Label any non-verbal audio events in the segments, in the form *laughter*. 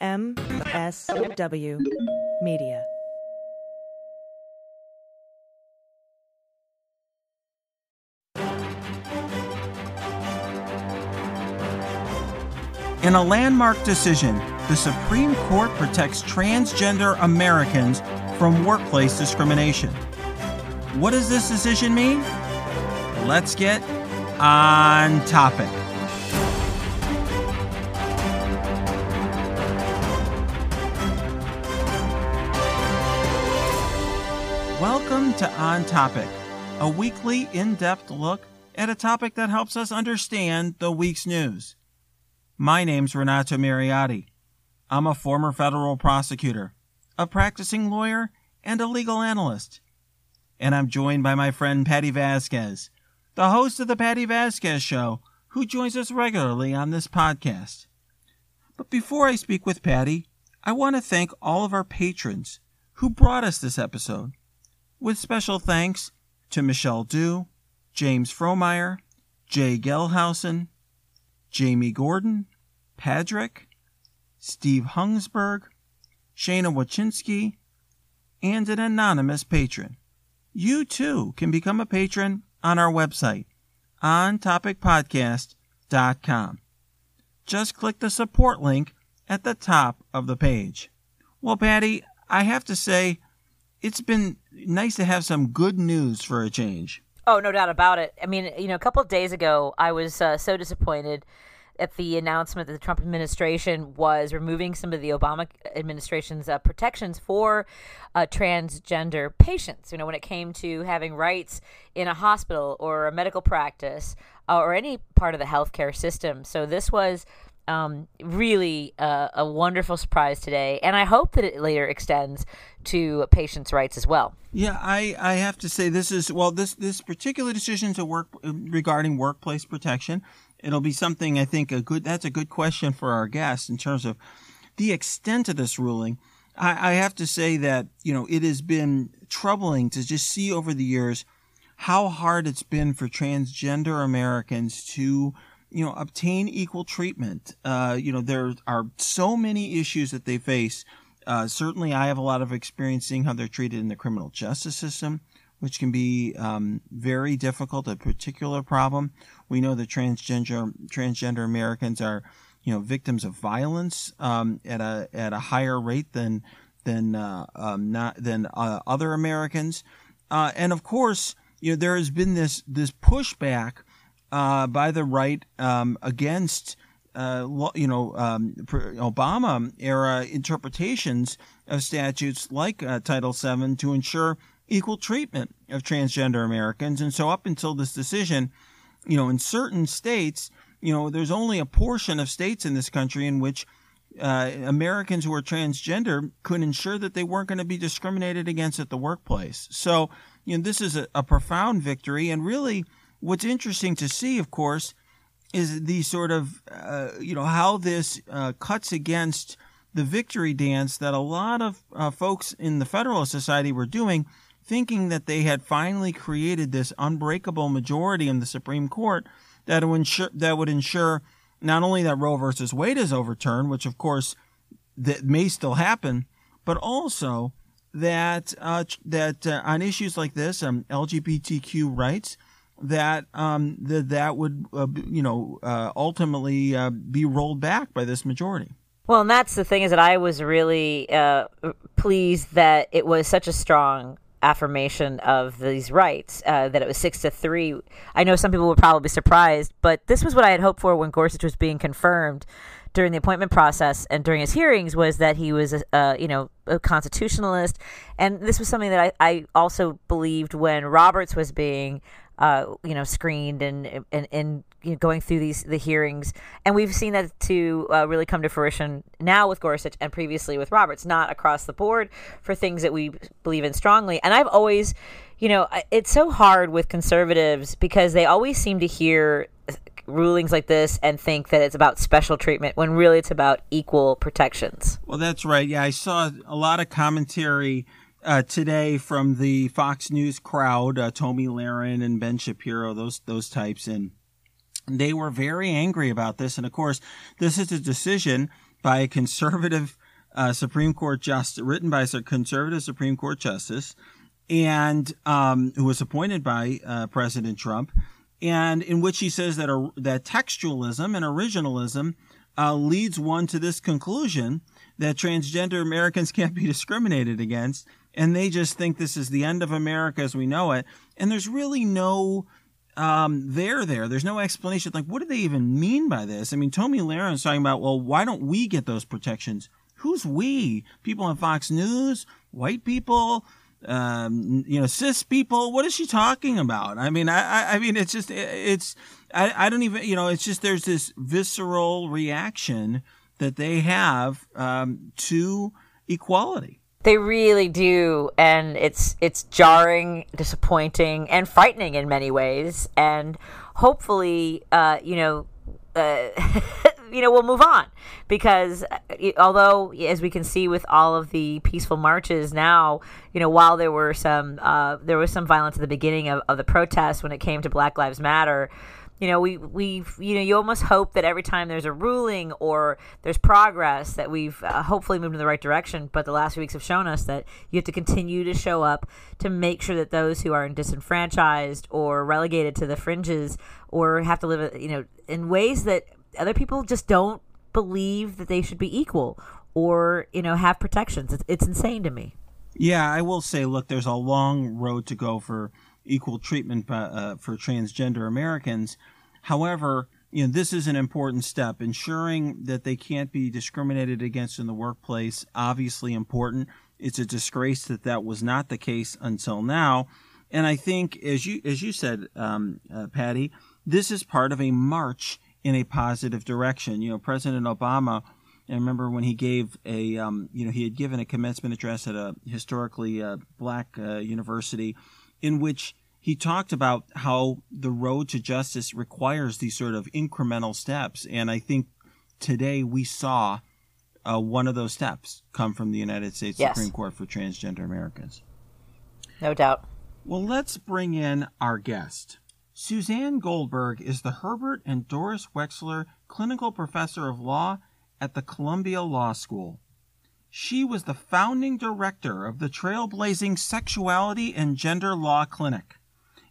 MSW Media. In a landmark decision, the Supreme Court protects transgender Americans from workplace discrimination. What does this decision mean? Let's get on topic. To On Topic, a weekly in depth look at a topic that helps us understand the week's news. My name's Renato Mariotti. I'm a former federal prosecutor, a practicing lawyer, and a legal analyst. And I'm joined by my friend Patti Vasquez, the host of The Patti Vasquez Show, who joins us regularly on this podcast. But before I speak with Patti, I want to thank all of our patrons who brought us this episode with special thanks to Michelle Dew, James Fromeyer, Jay Gelhausen, Jamie Gordon, Padrick, Steve Hungsberg, Shana Wachinski, and an anonymous patron. You too can become a patron on our website, ontopicpodcast.com. Just click the support link at the top of the page. Well, Patti, I have to say, it's been nice to have some good news for a change. Oh, no doubt about it. I mean, you know, a couple of days ago, I was uh, so disappointed at the announcement that the Trump administration was removing some of the Obama administration's uh, protections for uh, transgender patients. You know, when it came to having rights in a hospital or a medical practice uh, or any part of the healthcare system. So this was um, really uh, a wonderful surprise today, and I hope that it later extends to patients' rights as well. Yeah, I, I have to say this is well this this particular decision to work regarding workplace protection. It'll be something I think a good that's a good question for our guests in terms of the extent of this ruling. I, I have to say that you know it has been troubling to just see over the years how hard it's been for transgender Americans to you know, obtain equal treatment. Uh, you know, there are so many issues that they face. Uh, certainly, I have a lot of experience seeing how they're treated in the criminal justice system, which can be um, very difficult, a particular problem. We know that transgender transgender Americans are, you know, victims of violence um, at a at a higher rate than than uh, um, not than uh, other Americans, uh, and of course, you know, there has been this this pushback uh, by the right um, against uh, you know um, Obama era interpretations of statutes like uh, Title VII to ensure equal treatment of transgender Americans. And so up until this decision, you know, in certain states, you know, there's only a portion of states in this country in which uh, Americans who are transgender could ensure that they weren't going to be discriminated against at the workplace. So, you know, this is a, a profound victory and really What's interesting to see, of course, is the sort of, uh, you know, how this uh, cuts against the victory dance that a lot of uh, folks in the Federalist Society were doing, thinking that they had finally created this unbreakable majority in the Supreme Court that would ensure, that would ensure not only that Roe versus Wade is overturned, which of course that may still happen, but also that uh, that uh, on issues like this, um, LGBTQ rights, that um, that that would uh, you know uh, ultimately uh, be rolled back by this majority. Well, and that's the thing is that I was really uh, pleased that it was such a strong affirmation of these rights uh, that it was six to three. I know some people were probably surprised, but this was what I had hoped for when Gorsuch was being confirmed during the appointment process and during his hearings was that he was a, a you know a constitutionalist, and this was something that I, I also believed when Roberts was being uh, you know, screened and and, and you know, going through these the hearings, and we've seen that to uh, really come to fruition now with Gorsuch and previously with Roberts, not across the board for things that we believe in strongly. And I've always, you know, it's so hard with conservatives because they always seem to hear rulings like this and think that it's about special treatment when really it's about equal protections. Well, that's right. Yeah, I saw a lot of commentary uh, today from the Fox News crowd, uh, Tomi Lahren and Ben Shapiro, those those types, and they were very angry about this. And of course, this is a decision by a conservative uh, Supreme Court justice, written by a conservative Supreme Court justice, and um, who was appointed by uh, President Trump, and in which he says that that textualism and originalism uh, leads one to this conclusion that transgender Americans can't be discriminated against, and they just think this is the end of America as we know it, and there's really no um, there there. There's no explanation. Like, what do they even mean by this? I mean, Tomi Lahren's talking about, well, why don't we get those protections? Who's we? People on Fox News? White people? Um, you know, cis people? What is she talking about? I mean, I, I mean, it's just, it's, I, I don't even, you know, it's just there's this visceral reaction that they have um, to equality. They really do, and it's it's jarring, disappointing, and frightening in many ways. And hopefully, uh, you know, uh, *laughs* you know, we'll move on because uh, although, as we can see with all of the peaceful marches now, you know, while there were some uh, there was some violence at the beginning of, of the protests when it came to Black Lives Matter you know, we we you know, you almost hope that every time there's a ruling or there's progress that we've uh, hopefully moved in the right direction. But the last few weeks have shown us that you have to continue to show up to make sure that those who are disenfranchised or relegated to the fringes or have to live, you know, in ways that other people just don't believe that they should be equal or you know have protections. It's, it's insane to me. Yeah, I will say, look, there's a long road to go for equal treatment uh, for transgender Americans. However, you know, this is an important step. Ensuring that they can't be discriminated against in the workplace, obviously important. It's a disgrace that that was not the case until now. And I think, as you as you said, um, uh, Patti, this is part of a march in a positive direction. You know, President Obama. I remember when he gave a, um, you know, he had given a commencement address at a historically uh, black uh, university, in which he talked about how the road to justice requires these sort of incremental steps. And I think today we saw uh, one of those steps come from the United States yes. Supreme Court for transgender Americans. No doubt. Well, let's bring in our guest. Suzanne Goldberg is the Herbert and Doris Wexler Clinical Professor of Law at the Columbia Law School. She was the founding director of the trailblazing Sexuality and Gender Law Clinic.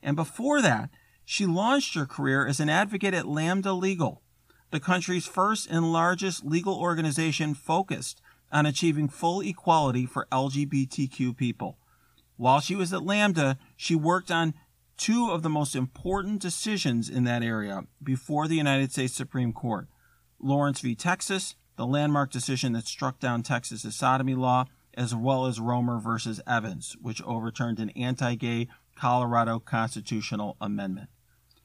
And before that, she launched her career as an advocate at Lambda Legal, the country's first and largest legal organization focused on achieving full equality for LGBTQ people. While she was at Lambda, she worked on two of the most important decisions in that area before the United States Supreme Court Lawrence v. Texas, the landmark decision that struck down Texas's sodomy law, as well as Romer versus Evans, which overturned an anti gay Colorado constitutional amendment.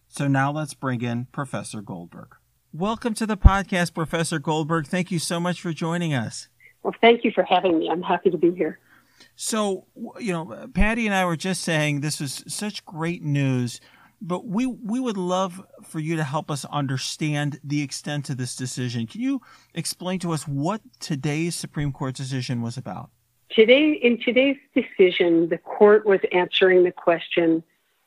So now let's bring in Professor Goldberg. Welcome to the podcast, Professor Goldberg. Thank you so much for joining us. Well, thank you for having me. I'm happy to be here. So, you know, Patti and I were just saying this was such great news, but we we would love for you to help us understand the extent of this decision. Can you explain to us what today's Supreme Court decision was about? Today, in today's decision, the court was answering the question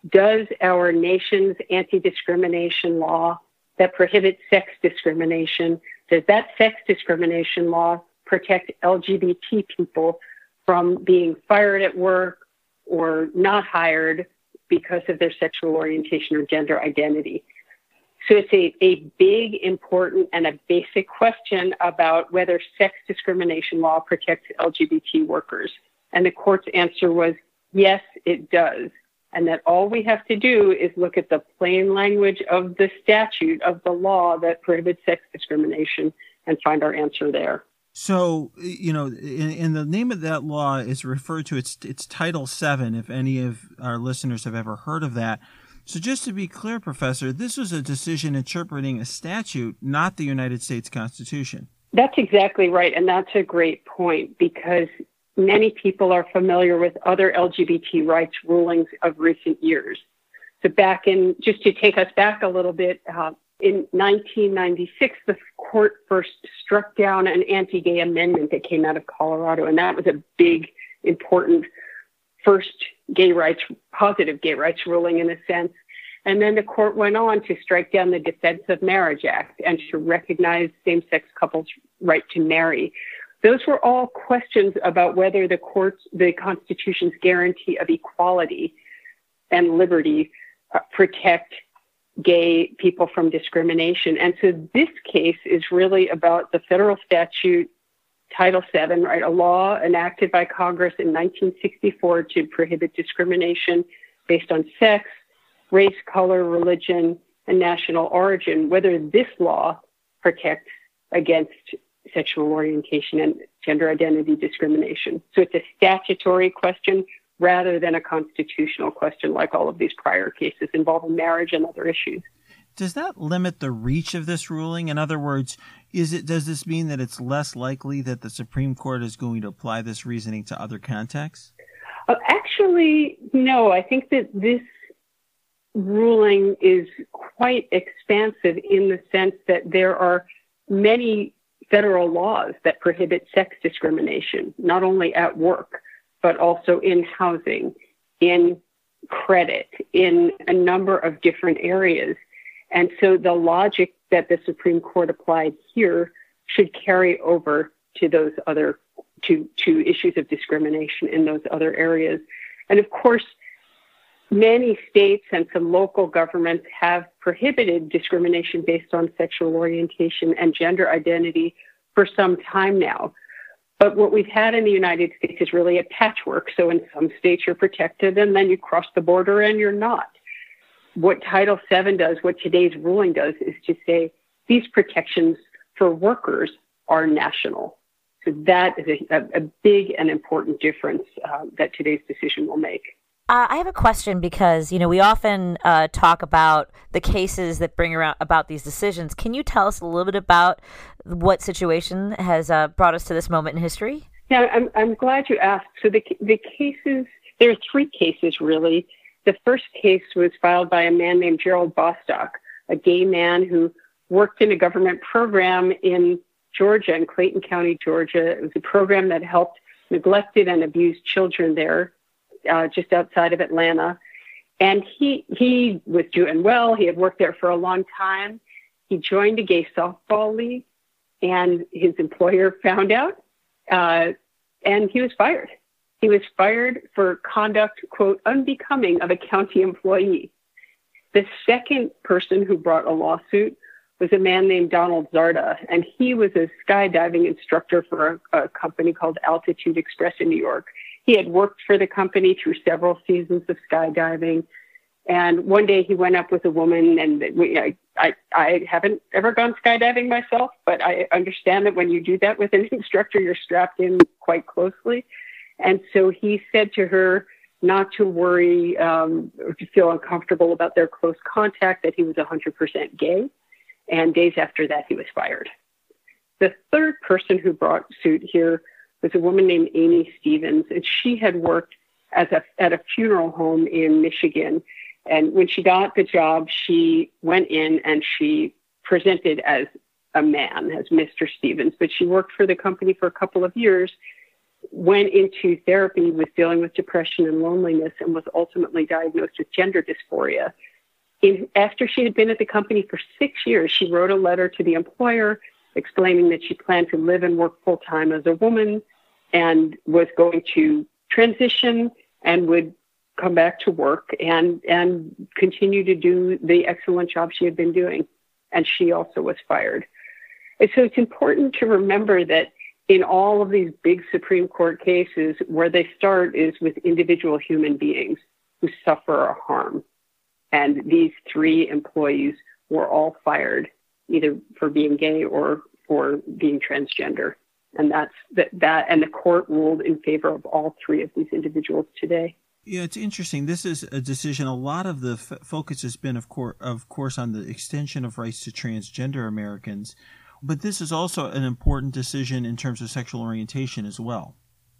Does our nation's anti discrimination law that prohibits sex discrimination, does that sex discrimination law protect LGBT people from being fired at work or not hired because of their sexual orientation or gender identity? So it's a, a big, important, and a basic question about whether sex discrimination law protects LGBT workers. And the court's answer was yes, it does. And that all we have to do is look at the plain language of the statute, of the law that prohibits sex discrimination, and find our answer there. So, you know, in, in, the name of that law is referred to its its Title VII. If any of our listeners have ever heard of that, so, just to be clear, Professor, this was a decision interpreting a statute, not the United States Constitution. That's exactly right. And that's a great point because many people are familiar with other LGBT rights rulings of recent years. So, back in, just to take us back a little bit, uh, in 1996, the court first struck down an anti gay amendment that came out of Colorado. And that was a big, important first gay rights, positive gay rights ruling in a sense. And then the court went on to strike down the Defense of Marriage Act and to recognize same sex couples' right to marry. Those were all questions about whether the courts, the Constitution's guarantee of equality and liberty uh, protect gay people from discrimination. And so this case is really about the federal statute Title VII, right, a law enacted by Congress in 1964 to prohibit discrimination based on sex, race, color, religion, and national origin, whether this law protects against sexual orientation and gender identity discrimination. So it's a statutory question rather than a constitutional question like all of these prior cases involving marriage and other issues. Does that limit the reach of this ruling? In other words, is it does this mean that it's less likely that the Supreme Court is going to apply this reasoning to other contexts? Uh, actually, no. I think that this ruling is quite expansive in the sense that there are many federal laws that prohibit sex discrimination, not only at work, but also in housing, in credit, in a number of different areas. And so the logic that the Supreme Court applied here should carry over to those other to to issues of discrimination in those other areas. And of course, many states and some local governments have prohibited discrimination based on sexual orientation and gender identity for some time now. But what we've had in the United States is really a patchwork. So in some states you're protected and then you cross the border and you're not. What Title VII does, what today's ruling does, is to say these protections for workers are national. So that is a, a big and important difference uh, that today's decision will make. Uh, I have a question because you know we often uh, talk about the cases that bring around about these decisions. Can you tell us a little bit about what situation has uh, brought us to this moment in history? Yeah, I'm I'm glad you asked. So the the cases there are three cases really. The first case was filed by a man named Gerald Bostock, a gay man who worked in a government program in Georgia, in Clayton County, Georgia. It was a program that helped neglected and abused children there uh, just outside of Atlanta. And he he was doing well. He had worked there for a long time. He joined a gay softball league, and his employer found out, uh, and he was fired. He was fired for conduct, quote, unbecoming of a county employee. The second person who brought a lawsuit was a man named Donald Zarda, and he was a skydiving instructor for a, a company called Altitude Express in New York. He had worked for the company through several seasons of skydiving. And one day he went up with a woman, and we, I, I, I haven't ever gone skydiving myself, but I understand that when you do that with an *laughs* instructor, you're strapped in quite closely. And so he said to her not to worry um, or to feel uncomfortable about their close contact, that he was 100% gay. And days after that, he was fired. The third person who brought suit here was a woman named Amy Stevens, and she had worked as a, at a funeral home in Michigan. And when she got the job, she went in and she presented as a man, as Mr. Stevens, but she worked for the company for a couple of years, went into therapy with dealing with depression and loneliness, and was ultimately diagnosed with gender dysphoria. In, after she had been at the company for six years, she wrote a letter to the employer explaining that she planned to live and work full time as a woman and was going to transition and would come back to work and and continue to do the excellent job she had been doing. And she also was fired. And so it's important to remember that in all of these big supreme court cases where they start is with individual human beings who suffer or harm. And these three employees were all fired either for being gay or for being transgender. And that's that, that and the court ruled in favor of all three of these individuals today. Yeah, it's interesting. This is a decision. A lot of the f- focus has been, of course, of course, on the extension of rights to transgender Americans, but this is also an important decision in terms of sexual orientation as well.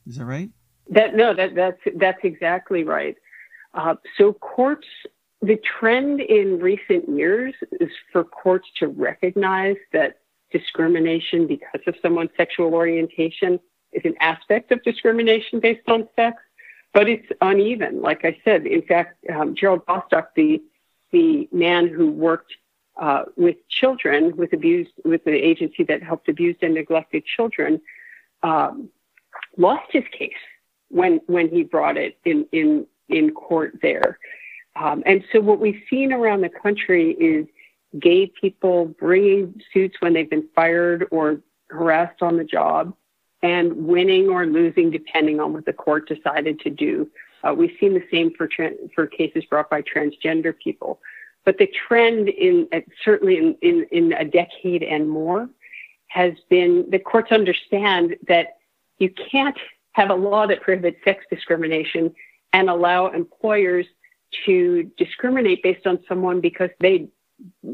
Is that right? That no, that that's that's exactly right. Uh, so courts the trend in recent years is for courts to recognize that discrimination because of someone's sexual orientation is an aspect of discrimination based on sex, but it's uneven. Like I said, in fact, um, Gerald Bostock, the the man who worked uh, with children, with abused, with the agency that helped abused and neglected children, um, lost his case when when he brought it in in in court there. Um, and so what we've seen around the country is gay people bringing suits when they've been fired or harassed on the job and winning or losing depending on what the court decided to do. Uh, we've seen the same for for cases brought by transgender people. But the trend in uh, certainly in, in, in a decade and more has been the courts understand that you can't have a law that prohibits sex discrimination and allow employers to discriminate based on someone because they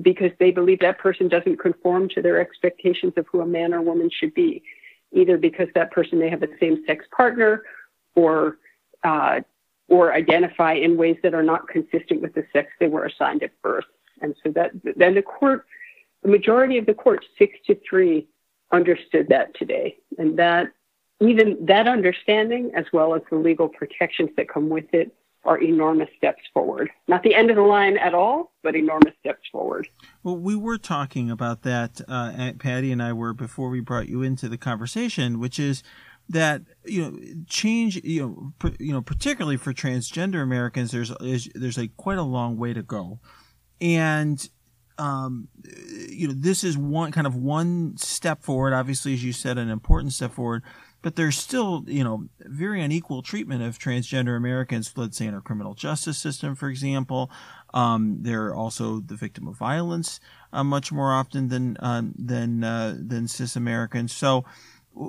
because they believe that person doesn't conform to their expectations of who a man or woman should be, either because that person may have a same-sex partner or uh, or identify in ways that are not consistent with the sex they were assigned at birth. And so that then the court, the majority of the court, six to three, understood that today, and that even that understanding, as well as the legal protections that come with it, are enormous steps forward. Not the end of the line at all, but enormous steps forward. Well, we were talking about that, uh, Patti and I were before we brought you into the conversation, which is that you know change you know per, you know particularly for transgender Americans, there's there's, there's a quite a long way to go, and um, you know this is one kind of one step forward. Obviously, as you said, an important step forward but there's still, you know, very unequal treatment of transgender Americans, let's say in our criminal justice system, for example. Um, they're also the victim of violence uh, much more often than uh, than uh, than cis Americans. So,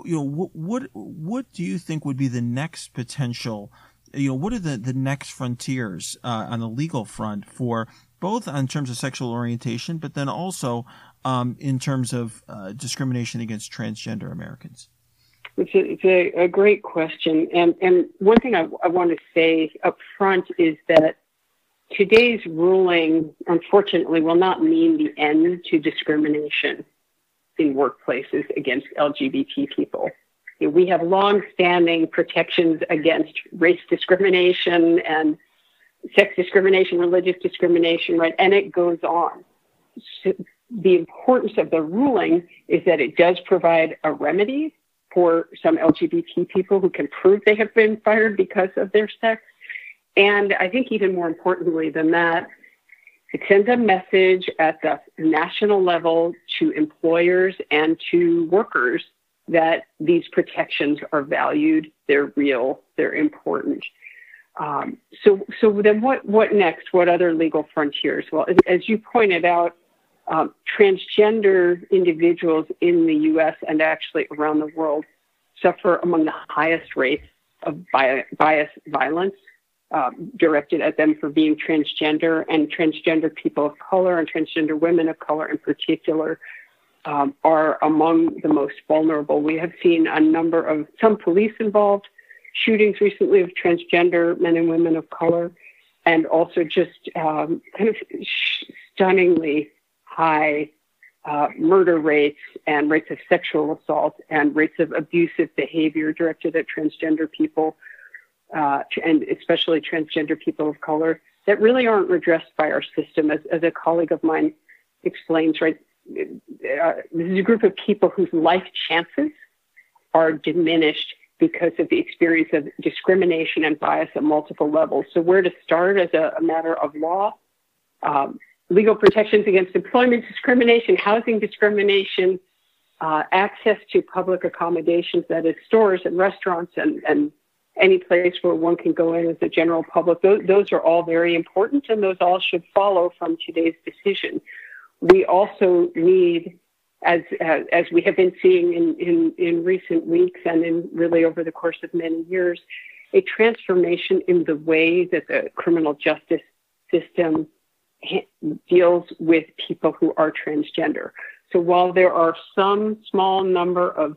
you know, what, what what do you think would be the next potential? You know, what are the the next frontiers uh, on the legal front for both in terms of sexual orientation, but then also um, in terms of uh, discrimination against transgender Americans? It's a, it's a, a great question. And, and one thing I, I want to say up front is that today's ruling, unfortunately, will not mean the end to discrimination in workplaces against LGBT people. We have long-standing protections against race discrimination and sex discrimination, religious discrimination, right? And it goes on. So the importance of the ruling is that it does provide a remedy for some LGBT people who can prove they have been fired because of their sex. And I think even more importantly than that, it sends a message at the national level to employers and to workers that these protections are valued, they're real, they're important. Um, so, so then what, what next? What other legal frontiers? Well, as, as you pointed out, um, transgender individuals in the US and actually around the world suffer among the highest rates of bias violence um, directed at them for being transgender and transgender people of color and transgender women of color in particular um, are among the most vulnerable. We have seen a number of some police involved shootings recently of transgender men and women of color, and also just um, kind of stunningly high uh, murder rates and rates of sexual assault and rates of abusive behavior directed at transgender people, uh, and especially transgender people of color, that really aren't redressed by our system. As, as a colleague of mine explains, right, uh, this is a group of people whose life chances are diminished because of the experience of discrimination and bias at multiple levels. So, where to start as a, a matter of law? Um, legal protections against employment discrimination, housing discrimination, uh, access to public accommodations, that is, stores and restaurants and, and any place where one can go in as a general public. Those, those are all very important, and those all should follow from today's decision. We also need, as, as, as we have been seeing in, in, in recent weeks and in really over the course of many years, a transformation in the way that the criminal justice system deals with people who are transgender. So while there are some small number of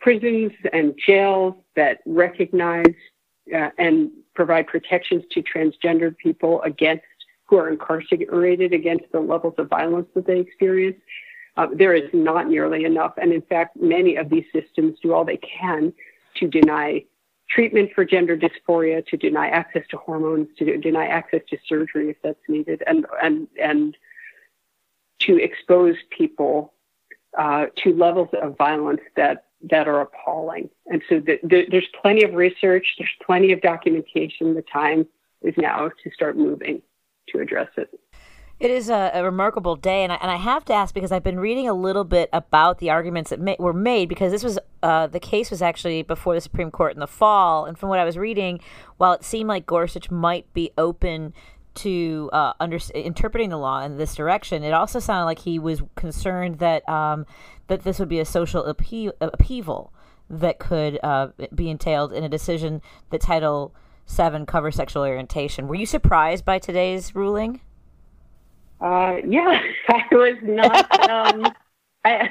prisons and jails that recognize uh, and provide protections to transgender people against who are incarcerated against the levels of violence that they experience, uh, there is not nearly enough. And in fact, many of these systems do all they can to deny treatment for gender dysphoria, to deny access to hormones, to deny access to surgery if that's needed, and and and to expose people uh, to levels of violence that that are appalling. And so the, the, there's plenty of research, there's plenty of documentation. The time is now to start moving to address it. It is a, a, remarkable day, and I, and I have to ask because I've been reading a little bit about the arguments that ma- were made because this was uh, the case was actually before the Supreme Court in the fall, and from what I was reading, while it seemed like Gorsuch might be open to uh, under, interpreting the law in this direction, it also sounded like he was concerned that um, that this would be a social uphe- upheaval that could uh, be entailed in a decision that Title Seven covers sexual orientation. Were you surprised by today's ruling? Uh, yeah, *laughs* I was not. Um, I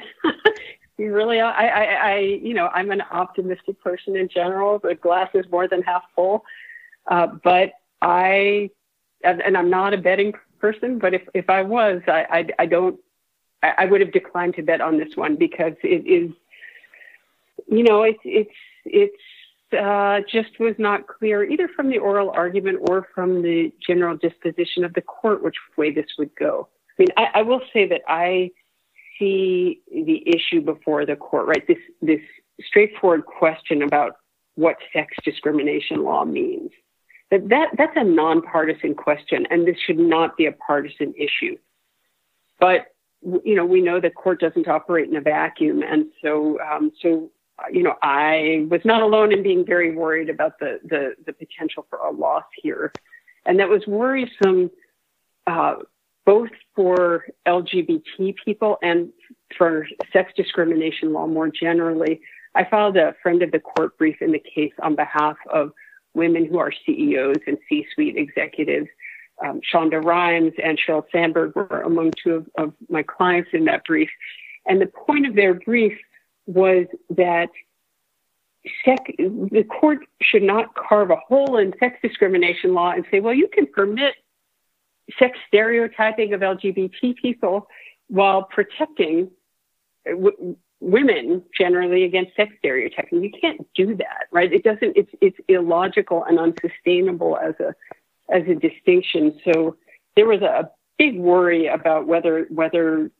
*laughs* really, I, I, I, you know, I'm an optimistic person in general. The glass is more than half full, uh, but I, and I'm not a betting person. But if if I was, I, I, I don't, I, I would have declined to bet on this one because it is, you know, it's it's it's uh, just was not clear either from the oral argument or from the general disposition of the court which way this would go. I mean, I, I will say that I see the issue before the court, right? This this straightforward question about what sex discrimination law means. That, that that's a nonpartisan question, and this should not be a partisan issue. But you know, we know the court doesn't operate in a vacuum, and so um, so you know, I was not alone in being very worried about the the, the potential for a loss here, and that was worrisome uh, both for LGBT people and for sex discrimination law more generally. I filed a friend of the court brief in the case on behalf of women who are CEOs and C-suite executives. Um, Shonda Rhimes and Sheryl Sandberg were among two of, of my clients in that brief. And the point of their brief was that sec- the court should not carve a hole in sex discrimination law and say, well, you can permit sex stereotyping of LGBT people while protecting w- women generally against sex stereotyping. You can't do that, right? It doesn't. It's it's illogical and unsustainable as a as a distinction. So there was a big worry about whether whether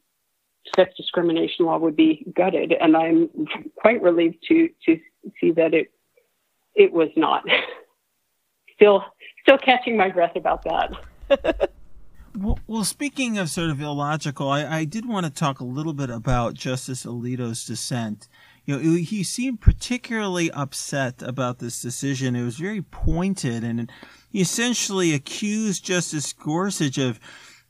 sex discrimination law would be gutted, and I'm quite relieved to to see that it it was not. *laughs* still still catching my breath about that. *laughs* well, speaking of sort of illogical, I, I did want to talk a little bit about Justice Alito's dissent. You know, he seemed particularly upset about this decision. It was very pointed, and he essentially accused Justice Gorsuch of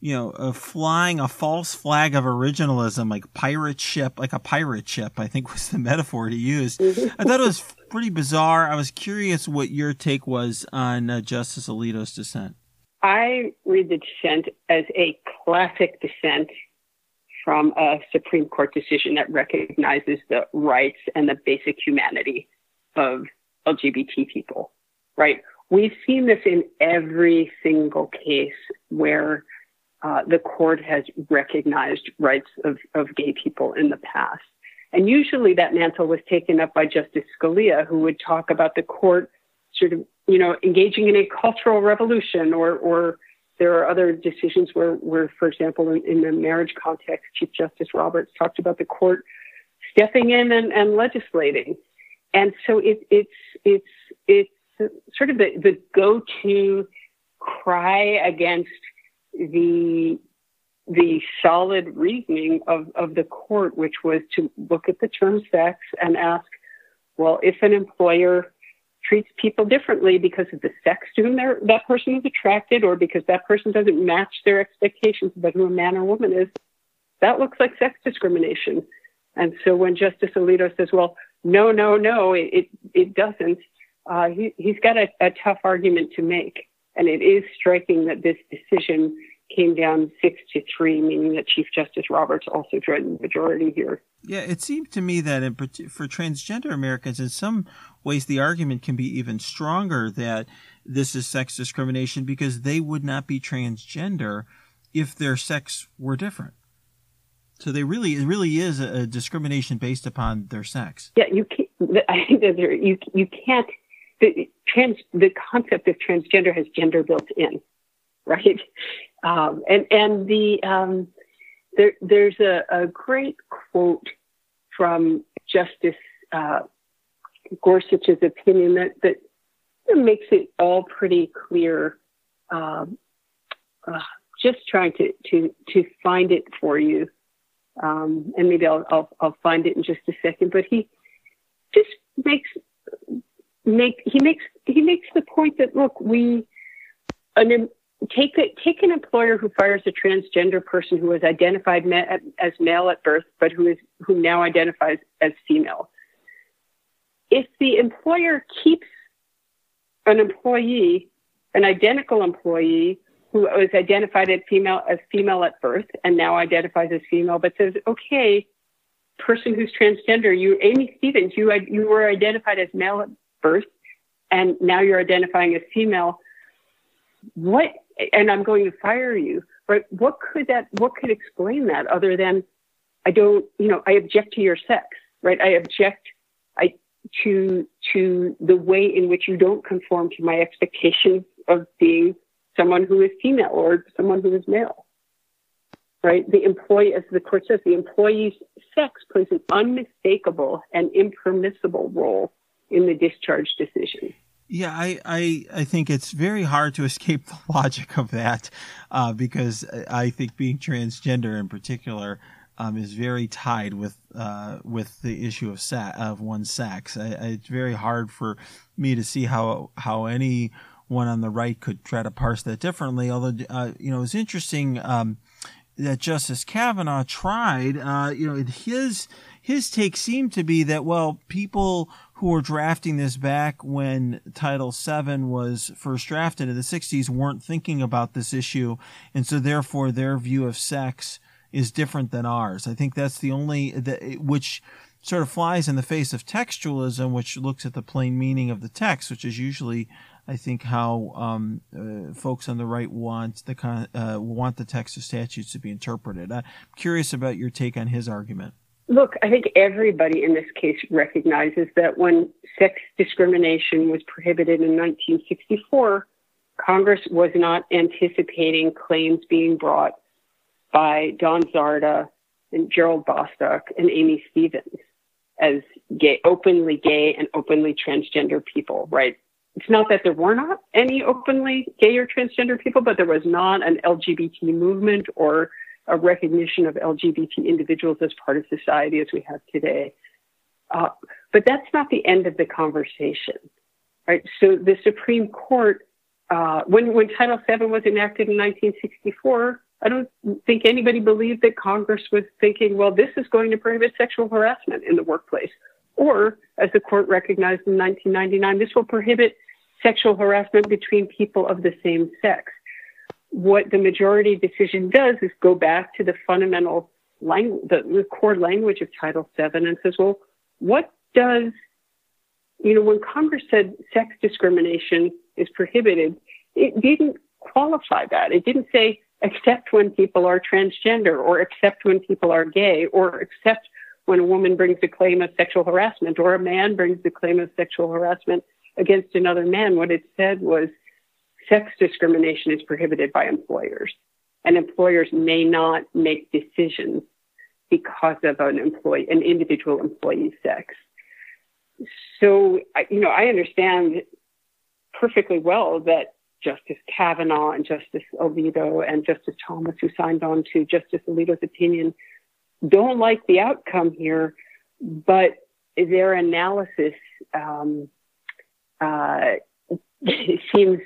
you know, flying a false flag of originalism, like pirate ship, like a pirate ship, I think *laughs* was the metaphor he used. Mm-hmm. I thought it was pretty bizarre. I was curious what your take was on uh, Justice Alito's dissent. I read the dissent as a classic dissent from a Supreme Court decision that recognizes the rights and the basic humanity of LGBT people, right? We've seen this in every single case where uh, the court has recognized rights of, of gay people in the past. And usually that mantle was taken up by Justice Scalia, who would talk about the court sort of, you know, engaging in a cultural revolution or, or there are other decisions where, where for example, in, in the marriage context, Chief Justice Roberts talked about the court stepping in and, and legislating. And so it, it's, it's, it's sort of the, the go-to cry against the the solid reasoning of, of the court, which was to look at the term sex and ask, well, if an employer treats people differently because of the sex to whom that person is attracted or because that person doesn't match their expectations about who a man or woman is, that looks like sex discrimination. And so when Justice Alito says, well, no, no, no, it, it, doesn't, uh, he, he's got a, a tough argument to make. And it is striking that this decision came down six to three, meaning that Chief Justice Roberts also joined the majority here. Yeah, it seemed to me that in, for transgender Americans, in some ways, the argument can be even stronger that this is sex discrimination because they would not be transgender if their sex were different. So they really, it really is a, discrimination based upon their sex. Yeah, you can't. I think that there, you you can't the trans the concept of transgender has gender built in, right? Um, and and the um, there there's a, a great quote from Justice uh, Gorsuch's opinion that that makes it all pretty clear. Um, uh, just trying to to to find it for you, um, and maybe I'll, I'll I'll find it in just a second. But he just makes make he makes he makes the point that look we an, take a, take an employer who fires a transgender person who was identified ma- as male at birth but who is who now identifies as female. If the employer keeps an employee an identical employee who was identified as female as female at birth and now identifies as female but says okay person who's transgender you amy stevens you you were identified as male birth and now you're identifying as female. What and i'm going to fire you right what could that what could explain that other than i don't you know i object to your sex right? I object i to to the way in which you don't conform to my expectations of being someone who is female or someone who is male right? The employee as the court says the employee's sex plays an unmistakable and impermissible role in the discharge decision. Yeah, I, I, I think it's very hard to escape the *laughs* logic of that uh, because I think being transgender in particular um, is very tied with uh, with the issue of sa- of one's sex. I, I, it's very hard for me to see how how anyone on the right could try to parse that differently. Although uh, you know, it's interesting um, that Justice Kavanaugh tried. Uh, you know, his his take seemed to be that well, people who were drafting this back when Title VII was first drafted in the 60s weren't thinking about this issue, and so therefore their view of sex is different than ours. I think that's the only the, which sort of flies in the face of textualism, which looks at the plain meaning of the text, which is usually, I think, how um, uh, folks on the right want the uh, want the text of statutes to be interpreted. I'm curious about your take on his argument. Look, I think everybody in this case recognizes that when sex discrimination was prohibited in 1964, Congress was not anticipating claims being brought by Don Zarda and Gerald Bostock and Amy Stevens as gay, openly gay and openly transgender people, right? It's not that there were not any openly gay or transgender people, but there was not an LGBT movement or a recognition of LGBT individuals as part of society as we have today. Uh, but that's not the end of the conversation, right? So the Supreme Court, uh, when when Title VII was enacted in 1964, I don't think anybody believed that Congress was thinking, well, this is going to prohibit sexual harassment in the workplace, or as the court recognized in 1999, this will prohibit sexual harassment between people of the same sex what the majority decision does is go back to the fundamental language, the, the core language of Title VII and says, well, what does, you know, when Congress said sex discrimination is prohibited, it didn't qualify that. It didn't say except when people are transgender or except when people are gay or except when a woman brings a claim of sexual harassment or a man brings a claim of sexual harassment against another man. What it said was sex discrimination is prohibited by employers, and employers may not make decisions because of an employee, an individual employee's sex. So, you know, I understand perfectly well that Justice Kavanaugh and Justice Alito and Justice Thomas, who signed on to Justice Alito's opinion, don't like the outcome here, but their analysis um, uh, *laughs* seems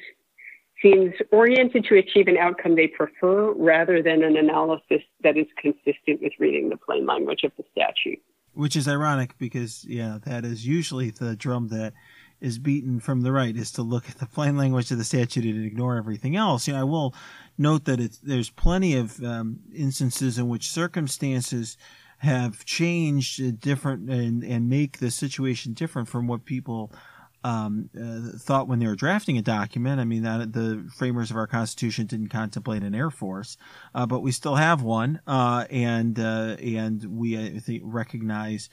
seems oriented to achieve an outcome they prefer rather than an analysis that is consistent with reading the plain language of the statute. Which is ironic because, yeah, that is usually the drum that is beaten from the right is to look at the plain language of the statute and ignore everything else. You know, I will note that there's plenty of um, instances in which circumstances have changed different and, and make the situation different from what people um, uh, thought when they were drafting a document. I mean, that the framers of our Constitution didn't contemplate an air force, uh, but we still have one, uh, and uh, and we recognize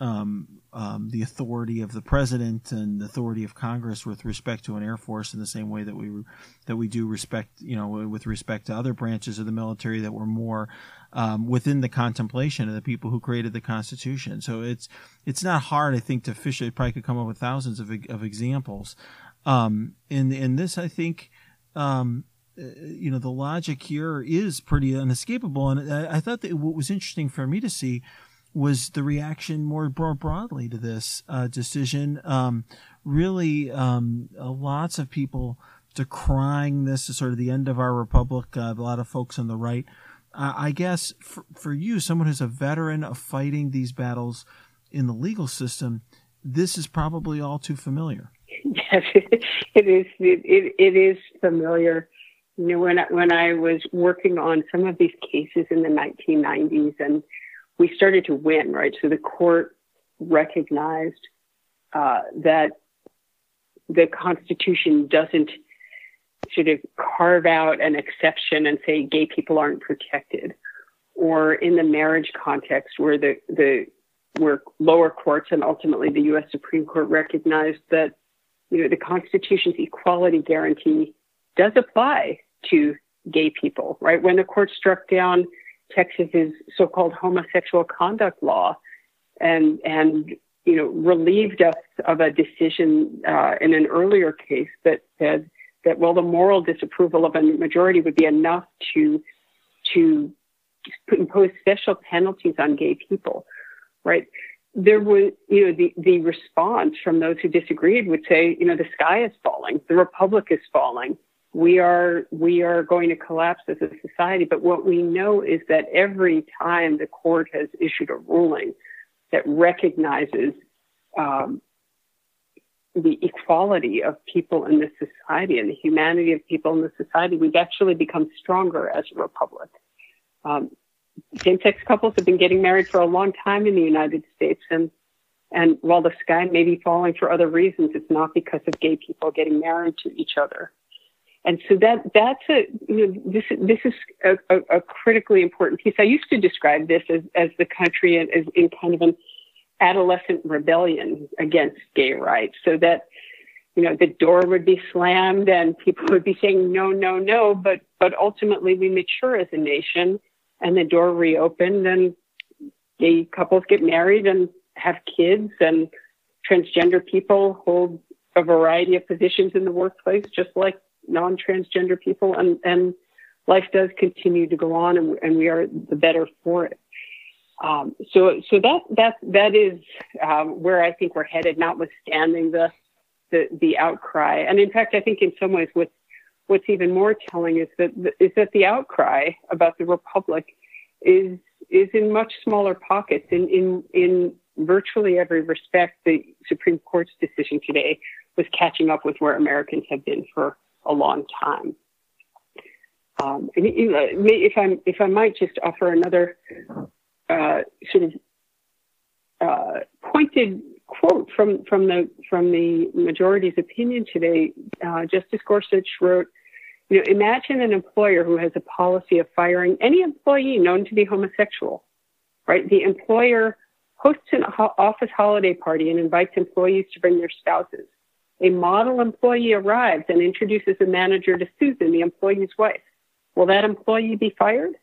um, um, the authority of the president and the authority of Congress with respect to an air force in the same way that we that we do respect, you know, with respect to other branches of the military that were more um, within the contemplation of the people who created the Constitution. So it's it's not hard, I think, to fish. It probably could come up with thousands of of examples. Um, and and this, I think. Um, uh, you know the logic here is pretty unescapable, and I, I thought that what was interesting for me to see was the reaction more broadly to this uh, decision. Um, really, um, uh, lots of people decrying this as sort of the end of our republic. Uh, a lot of folks on the right. I guess for, for you, someone who's a veteran of fighting these battles in the legal system, this is probably all too familiar. Yes, *laughs* it is. It, it, it is familiar. You know, when I, when I was working on some of these cases in the 1990s and we started to win, right? So the court recognized uh, that the Constitution doesn't sort of carve out an exception and say gay people aren't protected, or in the marriage context where the the where lower courts and ultimately the U.S. Supreme Court recognized that you know the Constitution's equality guarantee does apply to gay people, right? When the court struck down Texas's so-called homosexual conduct law, and and you know relieved us of a decision uh, in an earlier case that said that well the moral disapproval of a majority would be enough to to impose special penalties on gay people, right? There was, you know, the, the response from those who disagreed would say, you know, the sky is falling, the republic is falling, we are we are going to collapse as a society. But what we know is that every time the court has issued a ruling that recognizes um, the equality of people in this society and the humanity of people in the society, we've actually become stronger as a republic. Um, same-sex couples have been getting married for a long time in the United States, and and while the sky may be falling for other reasons, it's not because of gay people getting married to each other. And so that that's a you know this this is a, a, a critically important piece. I used to describe this as as the country as in kind of an adolescent rebellion against gay rights, so that you know the door would be slammed and people *laughs* would be saying no no no, but but ultimately we mature as a nation and the door reopened and gay couples get married and have kids and transgender people hold a variety of positions in the workplace just like non-transgender people, and, and life does continue to go on, and, and we are the better for it. Um, so, so that that that is um, where I think we're headed, notwithstanding the, the the outcry. And in fact, I think in some ways, what's what's even more telling is that is that the outcry about the republic is is in much smaller pockets. In in in virtually every respect, the Supreme Court's decision today was catching up with where Americans have been for a long time. Um, and, you know, if I if I might just offer another uh, sort of uh, pointed quote from from the from the majority's opinion today, uh, Justice Gorsuch wrote, "You know, imagine an employer who has a policy of firing any employee known to be homosexual. Right? The employer hosts an office holiday party and invites employees to bring their spouses a model employee arrives and introduces a manager to Susan, the employee's wife. Will that employee be fired?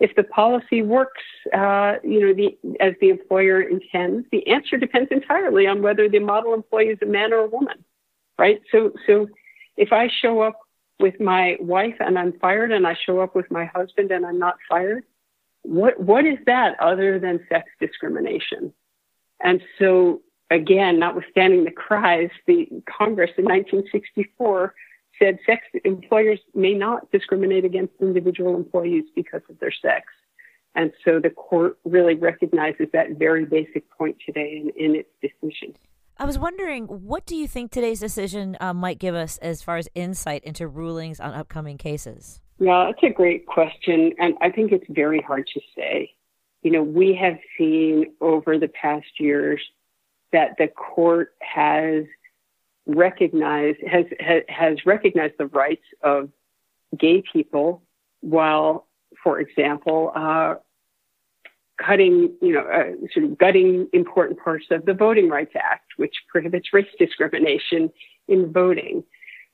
If the policy works, uh, you know, the, as the employer intends, the answer depends entirely on whether the model employee is a man or a woman, right? So, so if I show up with my wife and I'm fired, and I show up with my husband and I'm not fired, what what is that other than sex discrimination? And so again, notwithstanding the cries, the Congress in 1964 said sex employers may not discriminate against individual employees because of their sex. And so the court really recognizes that very basic point today in, in its decision. I was wondering, what do you think today's decision uh, might give us as far as insight into rulings on upcoming cases? Yeah, that's a great question. And I think it's very hard to say. You know, we have seen over the past years that the court has recognized has has recognized the rights of gay people, while, for example, uh, cutting, you know, uh, sort of gutting important parts of the Voting Rights Act, which prohibits race discrimination in voting.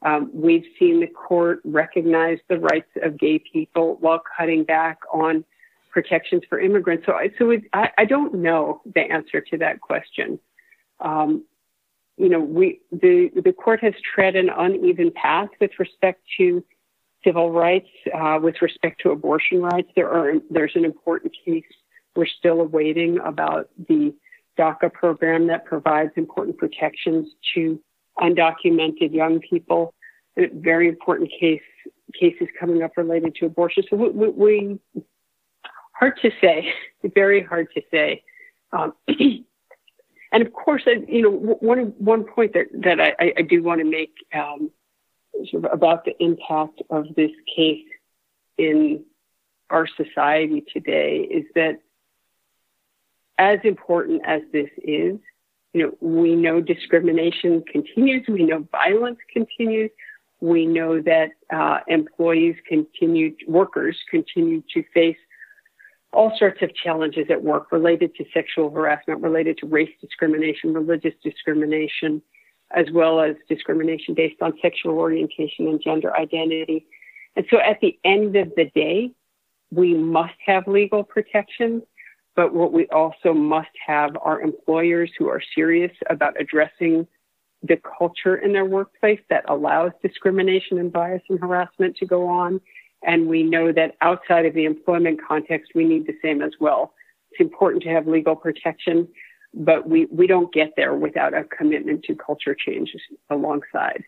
Um, we've seen the court recognize the rights of gay people while cutting back on protections for immigrants. So, so it, I, I, don't know the answer to that question. Um, you know, we the the court has tread an uneven path with respect to civil rights, uh, with respect to abortion rights. There are there's an important case we're still awaiting about the DACA program that provides important protections to undocumented young people. A very important case cases coming up related to abortion. So we, we, we hard to say, *laughs* very hard to say. Um, *clears throat* and of course, you know, one one point that that I, I do want to make um, sort of about the impact of this case in our society today is that as important as this is, you know, we know discrimination continues. We know violence continues. We know that uh, employees continue, workers continue to face all sorts of challenges at work related to sexual harassment, related to race discrimination, religious discrimination, as well as discrimination based on sexual orientation and gender identity. And so at the end of the day, we must have legal protections but what we also must have are employers who are serious about addressing the culture in their workplace that allows discrimination and bias and harassment to go on. And we know that outside of the employment context, we need the same as well. It's important to have legal protection, but we, we don't get there without a commitment to culture change alongside.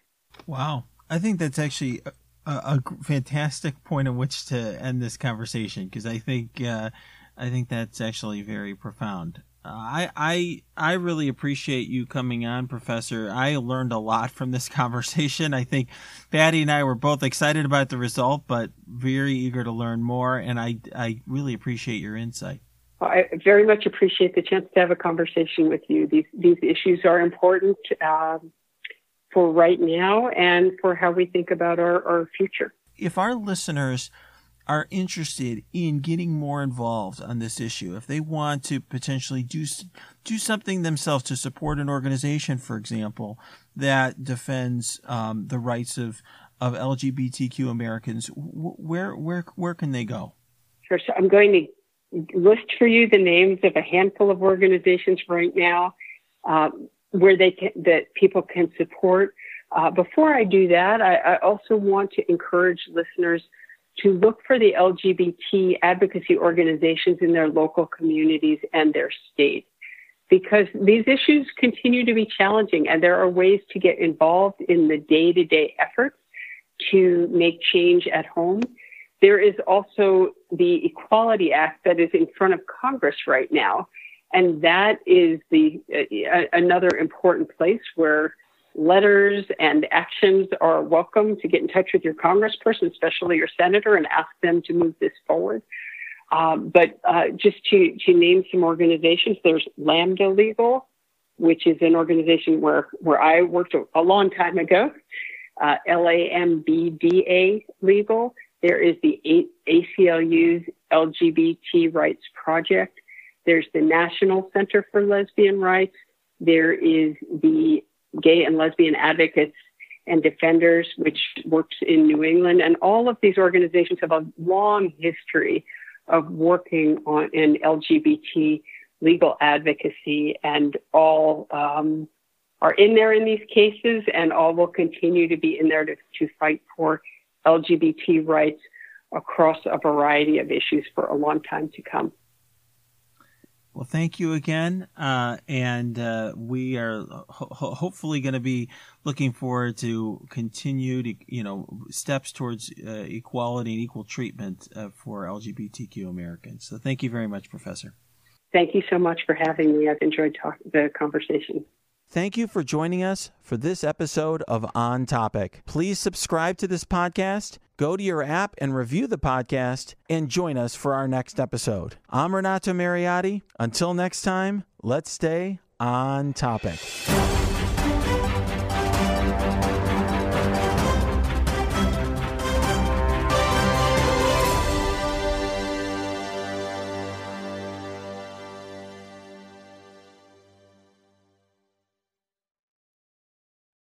Wow. I think that's actually a, a fantastic point at which to end this conversation because I think uh, I think that's actually very profound. I I I really appreciate you coming on, Professor. I learned a lot from this *laughs* conversation. I think Patti and I were both excited about the result, but very eager to learn more. And I I really appreciate your insight. I very much appreciate the chance to have a conversation with you. These these issues are important um, for right now and for how we think about our, our future. If our listeners are interested in getting more involved on this issue, if they want to potentially do do something themselves to support an organization, for example, that defends um, the rights of of LGBTQ Americans, where where where can they go? Sure. So I'm going to list for you the names of a handful of organizations right now um, where they can, that people can support. Uh, before I do that, I, I also want to encourage listeners to look for the LGBT advocacy organizations in their local communities and their state. Because these issues continue to be challenging and there are ways to get involved in the day to day efforts to make change at home. There is also the Equality Act that is in front of Congress right now. And that is the uh, another important place where letters and actions are welcome to get in touch with your congressperson, especially your senator, and ask them to move this forward. Um, but uh, just to, to name some organizations, there's Lambda Legal, which is an organization where, where I worked a, a long time ago, uh, LAMBDA Legal. There is the ACLU's LGBT Rights Project. There's the National Center for Lesbian Rights. There is the gay and lesbian advocates and defenders, which works in New England. And all of these organizations have a long history of working on in LGBT legal advocacy, and all um, are in there in these cases, and all will continue to be in there to, to fight for LGBT rights across a variety of issues for a long time to come. Well, thank you again, uh, and uh, we are ho- hopefully going to be looking forward to continued, you know, steps towards uh, equality and equal treatment uh, for LGBTQ Americans. So, thank you very much, Professor. Thank you so much for having me. I've enjoyed talk- the conversation. Thank you for joining us for this episode of On Topic. Please subscribe to this podcast, go to your app and review the podcast, and join us for our next episode. I'm Renato Mariotti. Until next time, let's stay on topic.